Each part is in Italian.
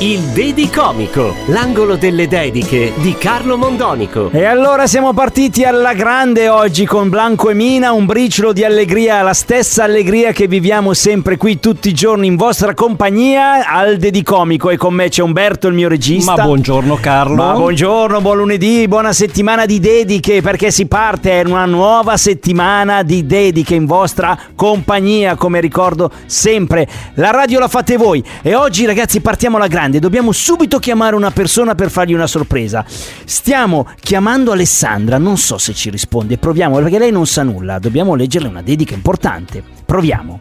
Il Dedi Comico, l'angolo delle dediche di Carlo Mondonico. E allora siamo partiti alla grande oggi con Blanco e Mina, un briciolo di allegria, la stessa allegria che viviamo sempre qui tutti i giorni in vostra compagnia al Dedicomico e con me c'è Umberto il mio regista. Ma buongiorno Carlo. Ma buongiorno, buon lunedì, buona settimana di dediche perché si parte è una nuova settimana di dediche in vostra compagnia, come ricordo sempre. La radio la fate voi e oggi ragazzi partiamo alla grande, dobbiamo subito chiamare una persona per fargli una sorpresa. Stiamo chiamando Alessandra, non so se ci risponde, proviamo perché lei non sa nulla, dobbiamo leggerle una dedica importante. Proviamo.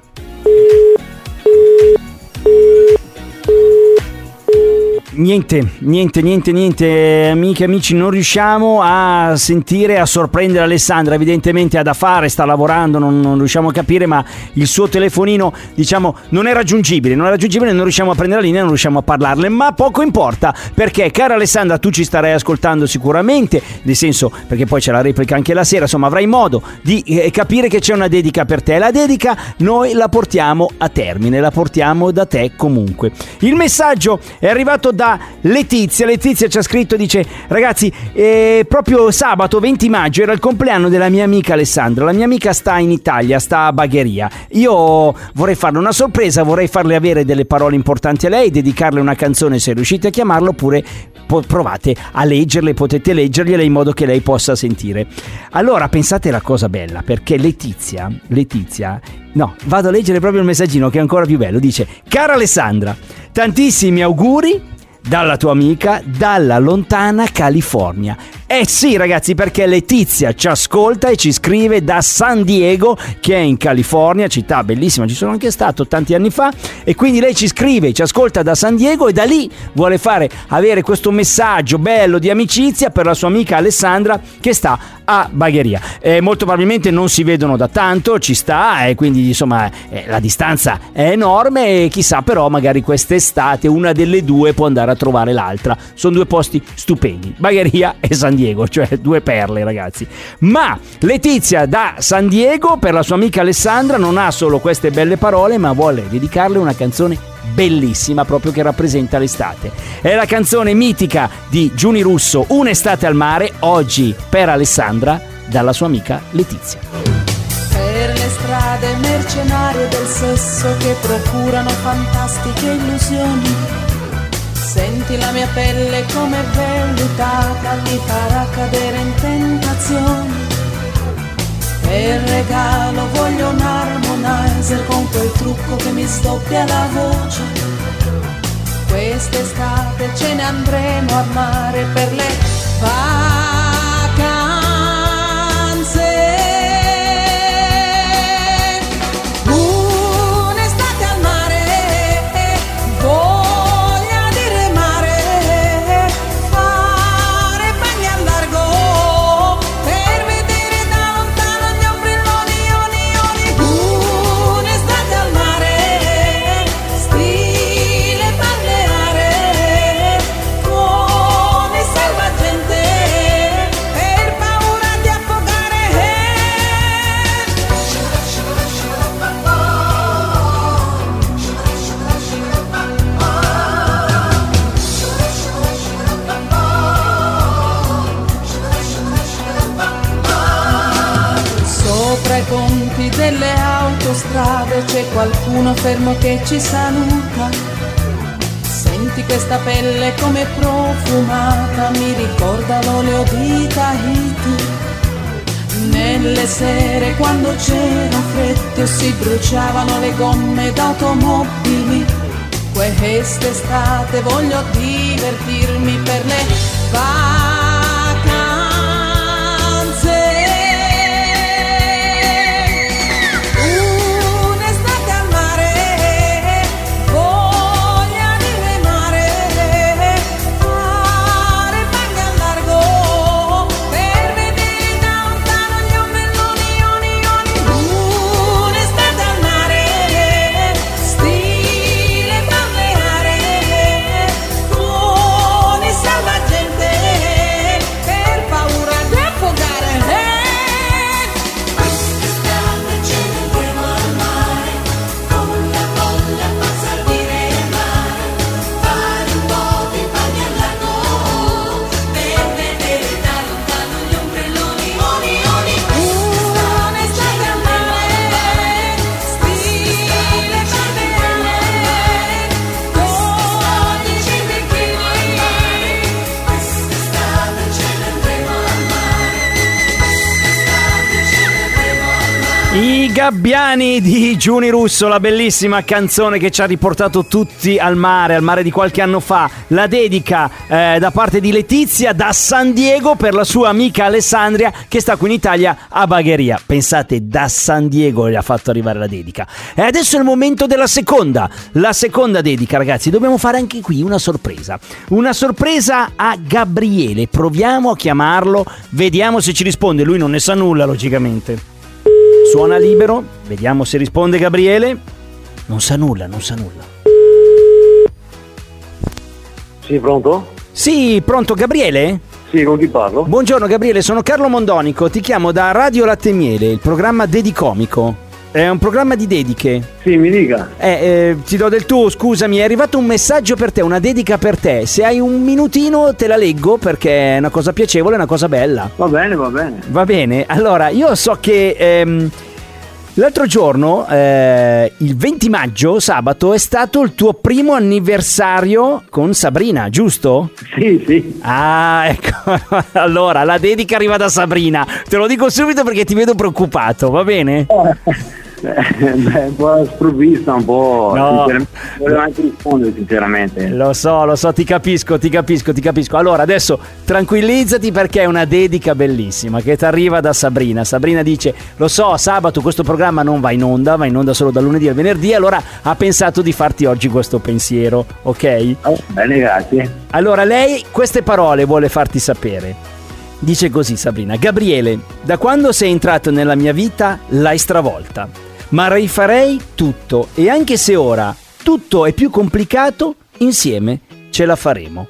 Niente, niente, niente, niente, amiche e amici, non riusciamo a sentire, a sorprendere Alessandra, evidentemente ha da fare, sta lavorando, non, non riusciamo a capire, ma il suo telefonino, diciamo, non è raggiungibile, non è raggiungibile, non riusciamo a prendere la linea, non riusciamo a parlarle, ma poco importa, perché cara Alessandra, tu ci starai ascoltando sicuramente, nel senso, perché poi c'è la replica anche la sera, insomma, avrai modo di eh, capire che c'è una dedica per te. La dedica noi la portiamo a termine, la portiamo da te comunque. Il messaggio è arrivato da Letizia. Letizia ci ha scritto, dice, ragazzi, eh, proprio sabato 20 maggio era il compleanno della mia amica Alessandra. La mia amica sta in Italia, sta a Bagheria. Io vorrei farle una sorpresa, vorrei farle avere delle parole importanti a lei, dedicarle una canzone se riuscite a chiamarlo, oppure po- provate a leggerle, potete leggergliele in modo che lei possa sentire. Allora pensate la cosa bella, perché Letizia, Letizia, no, vado a leggere proprio il messaggino che è ancora più bello, dice, cara Alessandra, tantissimi auguri dalla tua amica dalla lontana California. Eh sì ragazzi perché Letizia ci ascolta e ci scrive da San Diego che è in California, città bellissima, ci sono anche stato tanti anni fa e quindi lei ci scrive, ci ascolta da San Diego e da lì vuole fare avere questo messaggio bello di amicizia per la sua amica Alessandra che sta a Bagheria. Eh, molto probabilmente non si vedono da tanto, ci sta e quindi insomma eh, la distanza è enorme e chissà però magari quest'estate una delle due può andare a trovare l'altra. Sono due posti stupendi, Bagheria e San Diego, cioè due perle ragazzi. Ma Letizia da San Diego per la sua amica Alessandra non ha solo queste belle parole ma vuole dedicarle una canzone bellissima proprio che rappresenta l'estate. È la canzone mitica di Giuni Russo, Un'estate al mare, oggi per Alessandra dalla sua amica Letizia. Per le strade mercenarie del sesso che procurano fantastiche illusioni. Senti la mia pelle come vellutata, mi farà cadere in tentazioni. Per regalo voglio un harmonizer con quel trucco che mi stoppia la voce. Quest'estate ce ne andremo a mare per le vacanze. Qualcuno fermo che ci saluta. Senti questa pelle come profumata, mi ricorda l'olio di Tahiti. Nelle sere quando c'era freddo si bruciavano le gomme d'automobili. Quest'estate voglio divertirmi per le vacanze. Gabbiani di Giuni Russo, la bellissima canzone che ci ha riportato tutti al mare, al mare di qualche anno fa. La dedica eh, da parte di Letizia da San Diego per la sua amica Alessandria che sta qui in Italia a Bagheria. Pensate, da San Diego gli ha fatto arrivare la dedica. E adesso è il momento della seconda. La seconda dedica, ragazzi, dobbiamo fare anche qui una sorpresa. Una sorpresa a Gabriele. Proviamo a chiamarlo, vediamo se ci risponde. Lui non ne sa nulla, logicamente. Suona libero, vediamo se risponde Gabriele. Non sa nulla, non sa nulla. Sì, pronto? Sì, pronto Gabriele? Sì, con chi parlo? Buongiorno Gabriele, sono Carlo Mondonico, ti chiamo da Radio Latte Miele, il programma Dedicomico. È un programma di dediche. Sì, mi dica. Eh, eh, ti do del tu, scusami, è arrivato un messaggio per te, una dedica per te. Se hai un minutino te la leggo perché è una cosa piacevole, è una cosa bella. Va bene, va bene. Va bene, allora io so che ehm, l'altro giorno, eh, il 20 maggio, sabato, è stato il tuo primo anniversario con Sabrina, giusto? Sì, sì. Ah, ecco. allora, la dedica arriva da Sabrina. Te lo dico subito perché ti vedo preoccupato, va bene? Eh, beh, un po' sprovvista, un po'. No. Volevo anche rispondere, sinceramente. Lo so, lo so, ti capisco, ti capisco, ti capisco. Allora, adesso tranquillizzati perché è una dedica bellissima che ti arriva da Sabrina. Sabrina dice: Lo so, sabato questo programma non va in onda, va in onda solo dal lunedì al venerdì. Allora ha pensato di farti oggi questo pensiero, ok? Oh, bene, grazie. Allora, lei queste parole vuole farti sapere. Dice così Sabrina, Gabriele, da quando sei entrato nella mia vita l'hai stravolta, ma rifarei tutto e anche se ora tutto è più complicato, insieme ce la faremo.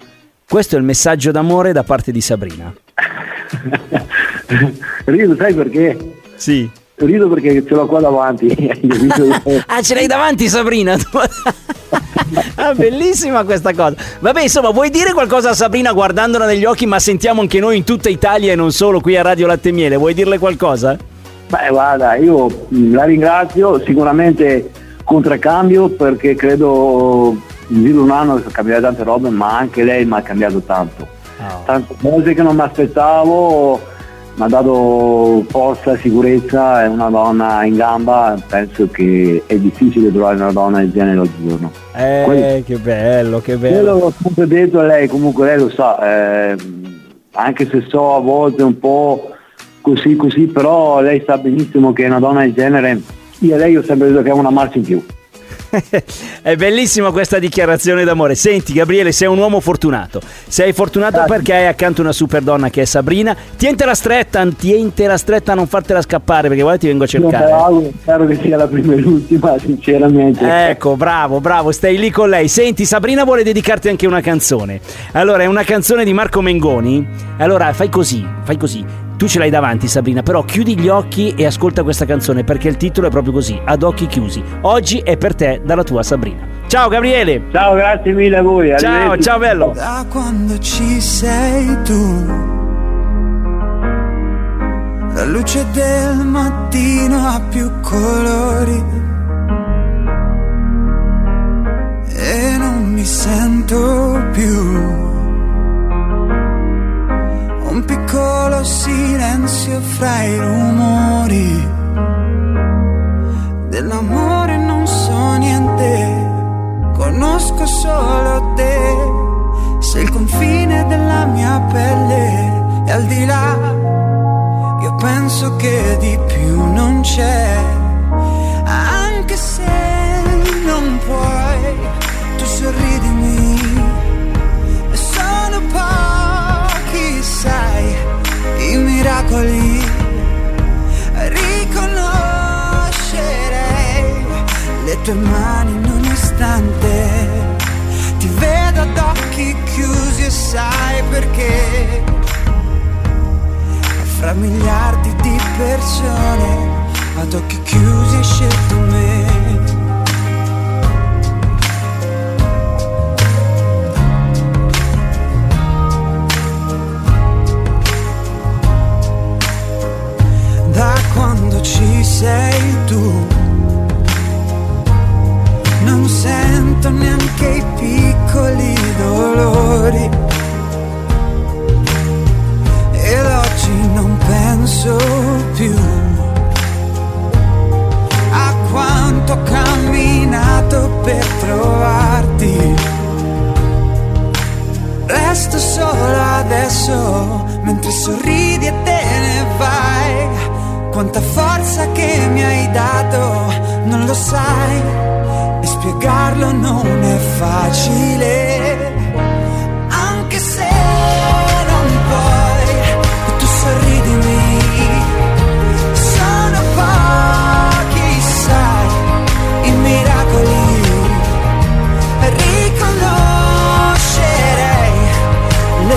Questo è il messaggio d'amore da parte di Sabrina. Rido, sai perché? Sì. Rido perché ce l'ho qua davanti. Ah, ce l'hai davanti Sabrina? Ah, bellissima questa cosa. Vabbè, insomma, vuoi dire qualcosa a Sabrina guardandola negli occhi, ma sentiamo anche noi in tutta Italia e non solo qui a Radio Latte Miele. Vuoi dirle qualcosa? Beh, guarda, io mh, la ringrazio, sicuramente contraccambio perché credo in un anno sono cambiate tante robe, ma anche lei mi ha cambiato tanto. Tante cose che non mi aspettavo, mi ha dato forza, sicurezza, è una donna in gamba, penso che è difficile trovare una donna del genere oggigiorno. Eh, Quello- che bello, che Io bello. l'ho sempre detto a lei, comunque lei lo sa, eh, anche se so a volte un po' così così, però lei sa benissimo che una donna del genere, io e lei ho sempre detto che è una marcia in più. È bellissima questa dichiarazione d'amore. Senti, Gabriele, sei un uomo fortunato. Sei fortunato Grazie. perché hai accanto una super donna che è Sabrina. Tientela stretta, tientela stretta, non fartela scappare perché guarda ti vengo a cercare. la auguro, spero che sia la prima e l'ultima, sinceramente. Ecco, bravo, bravo, stai lì con lei. Senti, Sabrina vuole dedicarti anche una canzone. Allora, è una canzone di Marco Mengoni. Allora, fai così, fai così. Tu ce l'hai davanti, Sabrina, però chiudi gli occhi e ascolta questa canzone perché il titolo è proprio così, ad occhi chiusi. Oggi è per te dalla tua Sabrina. Ciao Gabriele. Ciao, grazie mille a voi. Ciao, ciao bello. Da quando ci sei tu, la luce del mattino ha più colori e non mi sento più. Un piccolo silenzio fra i rumori dell'amore non so niente, conosco solo te. Se il confine della mia pelle è al di là, io penso che di più non c'è. Tue mani in un istante. Ti vedo ad occhi chiusi e sai perché. Fra miliardi di persone, ad occhi chiusi adesso, mentre sorridi e te ne vai. Quanta forza che mi hai dato, non lo sai, e spiegarlo non è facile.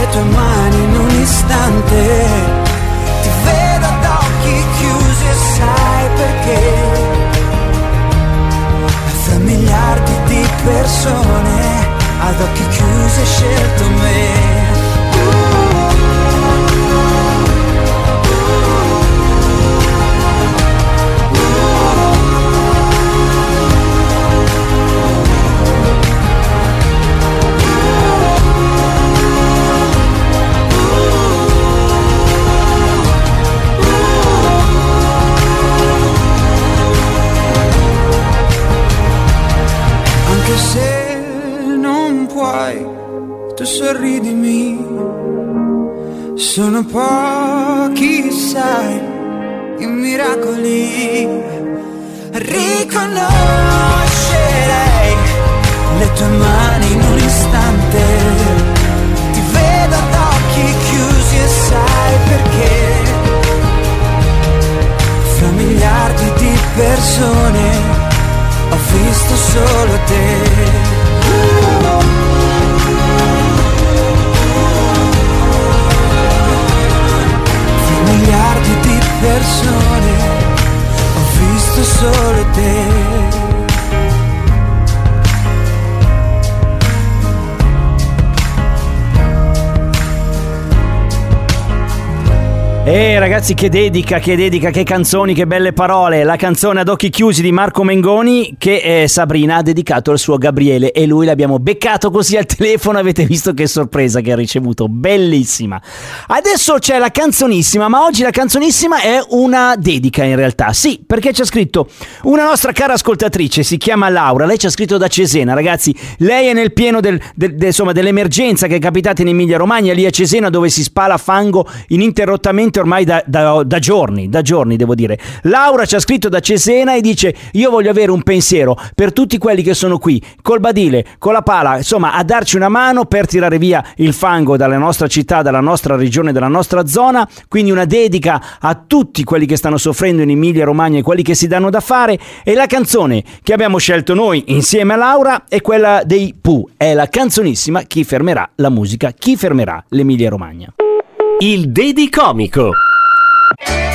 Le tue mani in un istante, ti vedo ad occhi chiusi e sai perché. Fra miliardi di persone, ad occhi chiusi hai scelto me. Pochi, sai, i miracoli. Riconoscerei le tue mani in un istante. Ti vedo ad occhi chiusi e sai perché. Fra miliardi di persone ho visto solo te. Miliardi di persone ho visto solo te. E ragazzi, che dedica, che dedica, che canzoni, che belle parole. La canzone ad occhi chiusi di Marco Mengoni che eh, Sabrina ha dedicato al suo Gabriele e lui l'abbiamo beccato così al telefono. Avete visto che sorpresa che ha ricevuto, bellissima. Adesso c'è la canzonissima, ma oggi la canzonissima è una dedica in realtà. Sì, perché c'è scritto una nostra cara ascoltatrice, si chiama Laura, lei ci ha scritto da Cesena, ragazzi. Lei è nel pieno del- del- del- insomma, dell'emergenza che è capitata in Emilia Romagna, lì a Cesena dove si spala fango ininterrottamente ormai da, da- da giorni, da giorni devo dire. Laura ci ha scritto da Cesena e dice io voglio avere un pensiero per tutti quelli che sono qui, col badile, con la pala, insomma a darci una mano per tirare via il fango dalla nostra città, dalla nostra regione, dalla nostra zona, quindi una dedica a tutti quelli che stanno soffrendo in Emilia Romagna e quelli che si danno da fare e la canzone che abbiamo scelto noi insieme a Laura è quella dei Pooh, è la canzonissima Chi fermerà la musica, chi fermerà l'Emilia Romagna. Il Dedicomico. Ora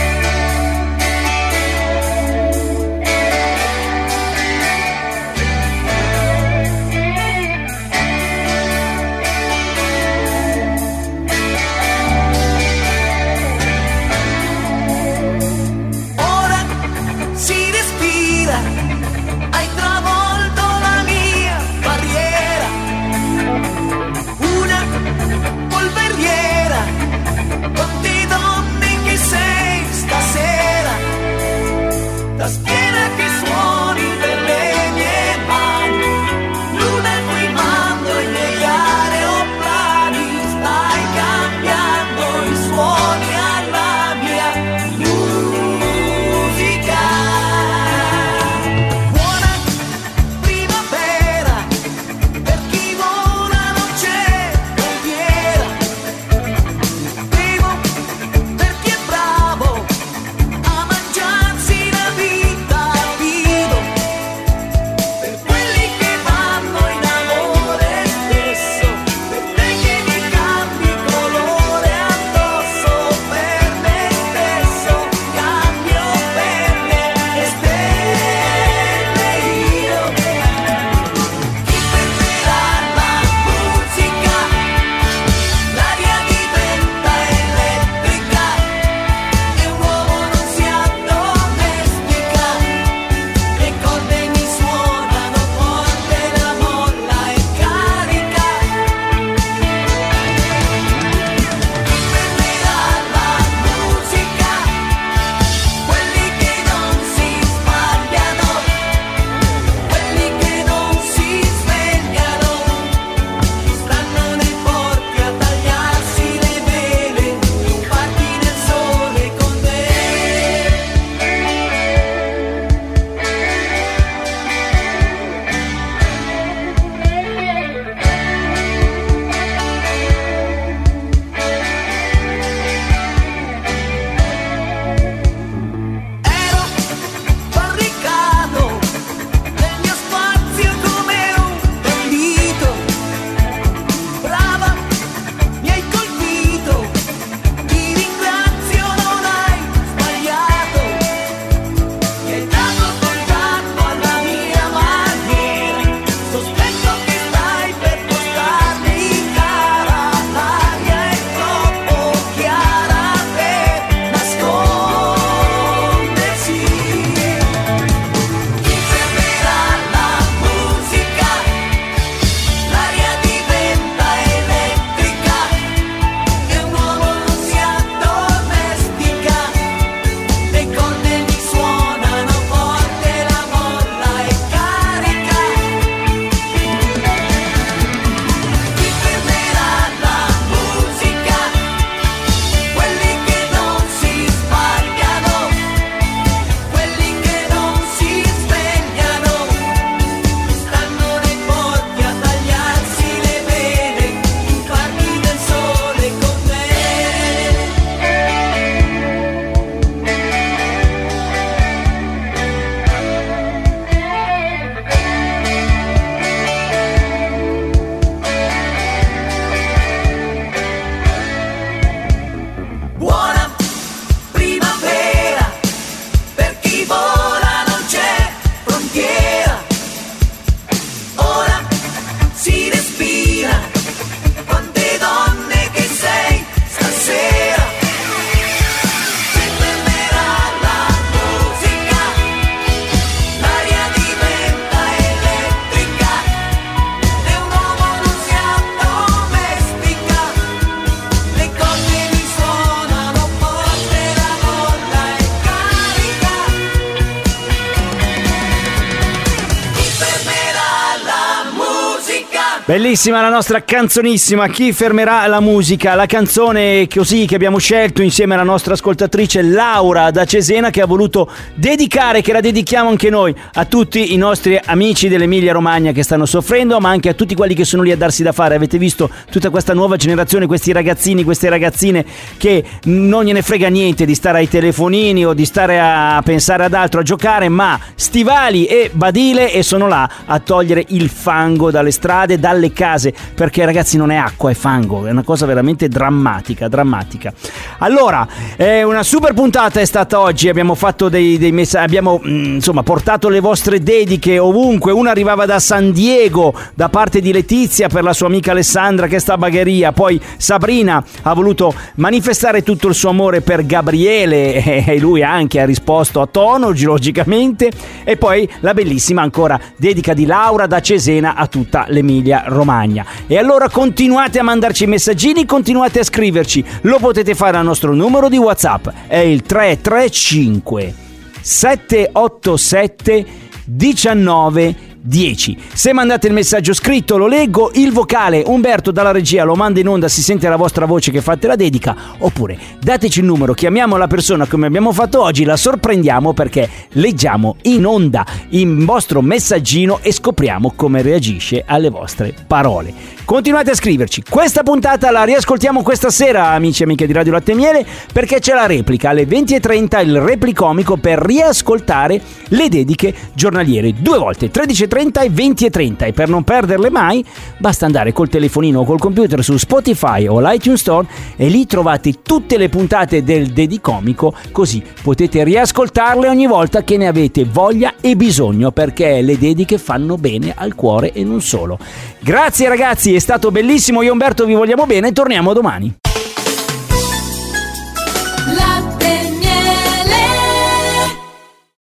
Bellissima la nostra canzonissima, chi fermerà la musica? La canzone così che abbiamo scelto insieme alla nostra ascoltatrice Laura da Cesena che ha voluto dedicare, che la dedichiamo anche noi, a tutti i nostri amici dell'Emilia Romagna che stanno soffrendo, ma anche a tutti quelli che sono lì a darsi da fare. Avete visto tutta questa nuova generazione, questi ragazzini, queste ragazzine che non gliene frega niente di stare ai telefonini o di stare a pensare ad altro, a giocare, ma stivali e badile e sono là a togliere il fango dalle strade, dalle case, perché ragazzi non è acqua, è fango, è una cosa veramente drammatica, drammatica. Allora, eh, una super puntata è stata oggi, abbiamo fatto dei, dei messaggi, abbiamo mm, insomma portato le vostre dediche ovunque, una arrivava da San Diego da parte di Letizia per la sua amica Alessandra che sta a Bagheria, poi Sabrina ha voluto manifestare tutto il suo amore per Gabriele e lui anche ha risposto a tono, logicamente, e poi la bellissima ancora dedica di Laura da Cesena a tutta l'Emilia Romagna. E allora continuate a mandarci messaggini, continuate a scriverci. Lo potete fare al nostro numero di WhatsApp, è il 335 787 19 10. Se mandate il messaggio scritto lo leggo, il vocale Umberto dalla regia lo manda in onda, si sente la vostra voce che fate la dedica, oppure dateci il numero, chiamiamo la persona come abbiamo fatto oggi, la sorprendiamo perché leggiamo in onda il vostro messaggino e scopriamo come reagisce alle vostre parole. Continuate a scriverci. Questa puntata la riascoltiamo questa sera, amici e amiche di Radio Latte Miele, perché c'è la replica alle 20.30, il replicomico per riascoltare le dediche giornaliere. Due volte, 13.30 e 20.30. E per non perderle mai, basta andare col telefonino o col computer su Spotify o l'iTunes Store e lì trovate tutte le puntate del dedicomico, così potete riascoltarle ogni volta che ne avete voglia e bisogno, perché le dediche fanno bene al cuore e non solo. Grazie ragazzi, è stato bellissimo. Io Umberto vi vogliamo bene. Torniamo domani.